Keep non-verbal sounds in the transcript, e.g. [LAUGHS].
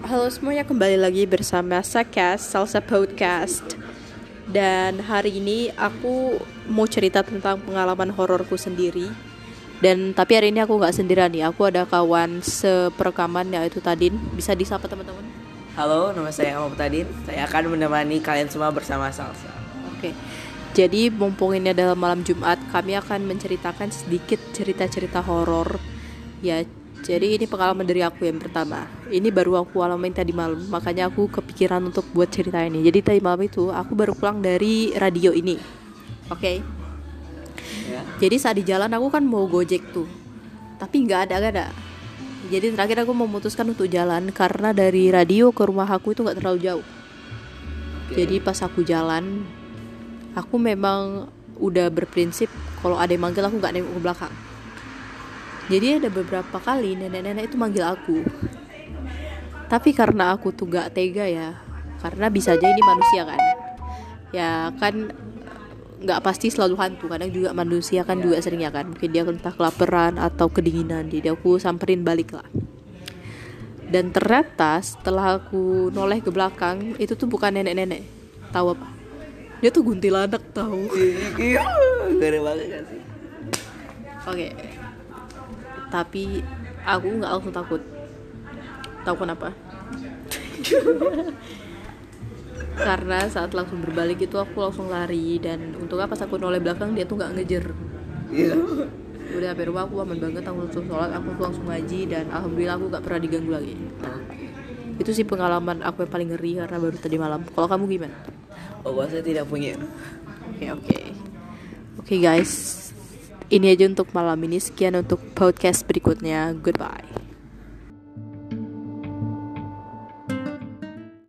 Halo semuanya kembali lagi bersama Sakas Salsa Podcast. Dan hari ini aku mau cerita tentang pengalaman hororku sendiri. Dan tapi hari ini aku nggak sendirian nih Aku ada kawan seperekaman yaitu Tadin. Bisa disapa teman-teman? Halo, nama saya Ahmad Tadin. Saya akan menemani kalian semua bersama Salsa. Oke. Jadi mumpung ini adalah malam Jumat Kami akan menceritakan sedikit cerita-cerita horor Ya jadi ini pengalaman dari aku yang pertama. Ini baru aku alamin tadi malam, makanya aku kepikiran untuk buat cerita ini. Jadi tadi malam itu aku baru pulang dari radio ini. Oke. Ya. Jadi saat di jalan aku kan mau gojek tuh, tapi nggak ada nggak ada. Jadi terakhir aku memutuskan untuk jalan karena dari radio ke rumah aku itu nggak terlalu jauh. Jadi pas aku jalan, aku memang udah berprinsip kalau ada yang manggil aku nggak nengok ke belakang. Jadi ada beberapa kali nenek-nenek itu manggil aku. Tapi karena aku tuh gak tega ya, karena bisa aja ini manusia kan. Ya kan nggak pasti selalu hantu, kadang juga manusia kan juga seringnya kan. Mungkin dia entah kelaparan atau kedinginan, jadi aku samperin balik lah. Dan ternyata setelah aku noleh ke belakang, itu tuh bukan nenek-nenek. Tahu apa? Dia tuh kuntilanak tahu. Iya, gede banget gak sih? Oke. Tapi aku nggak langsung takut. Tahu kenapa? [LAUGHS] Karena saat langsung berbalik itu aku langsung lari dan untuk apa pas aku noleh belakang dia tuh nggak ngejer. Iya. Udah sampai rumah aku aman banget aku langsung sholat aku langsung ngaji dan alhamdulillah aku nggak pernah diganggu lagi. Nah, itu sih pengalaman aku yang paling ngeri karena baru tadi malam. Kalau kamu gimana? Oh, saya tidak punya. Oke oke. Oke guys, ini aja untuk malam ini. Sekian untuk podcast berikutnya. Goodbye.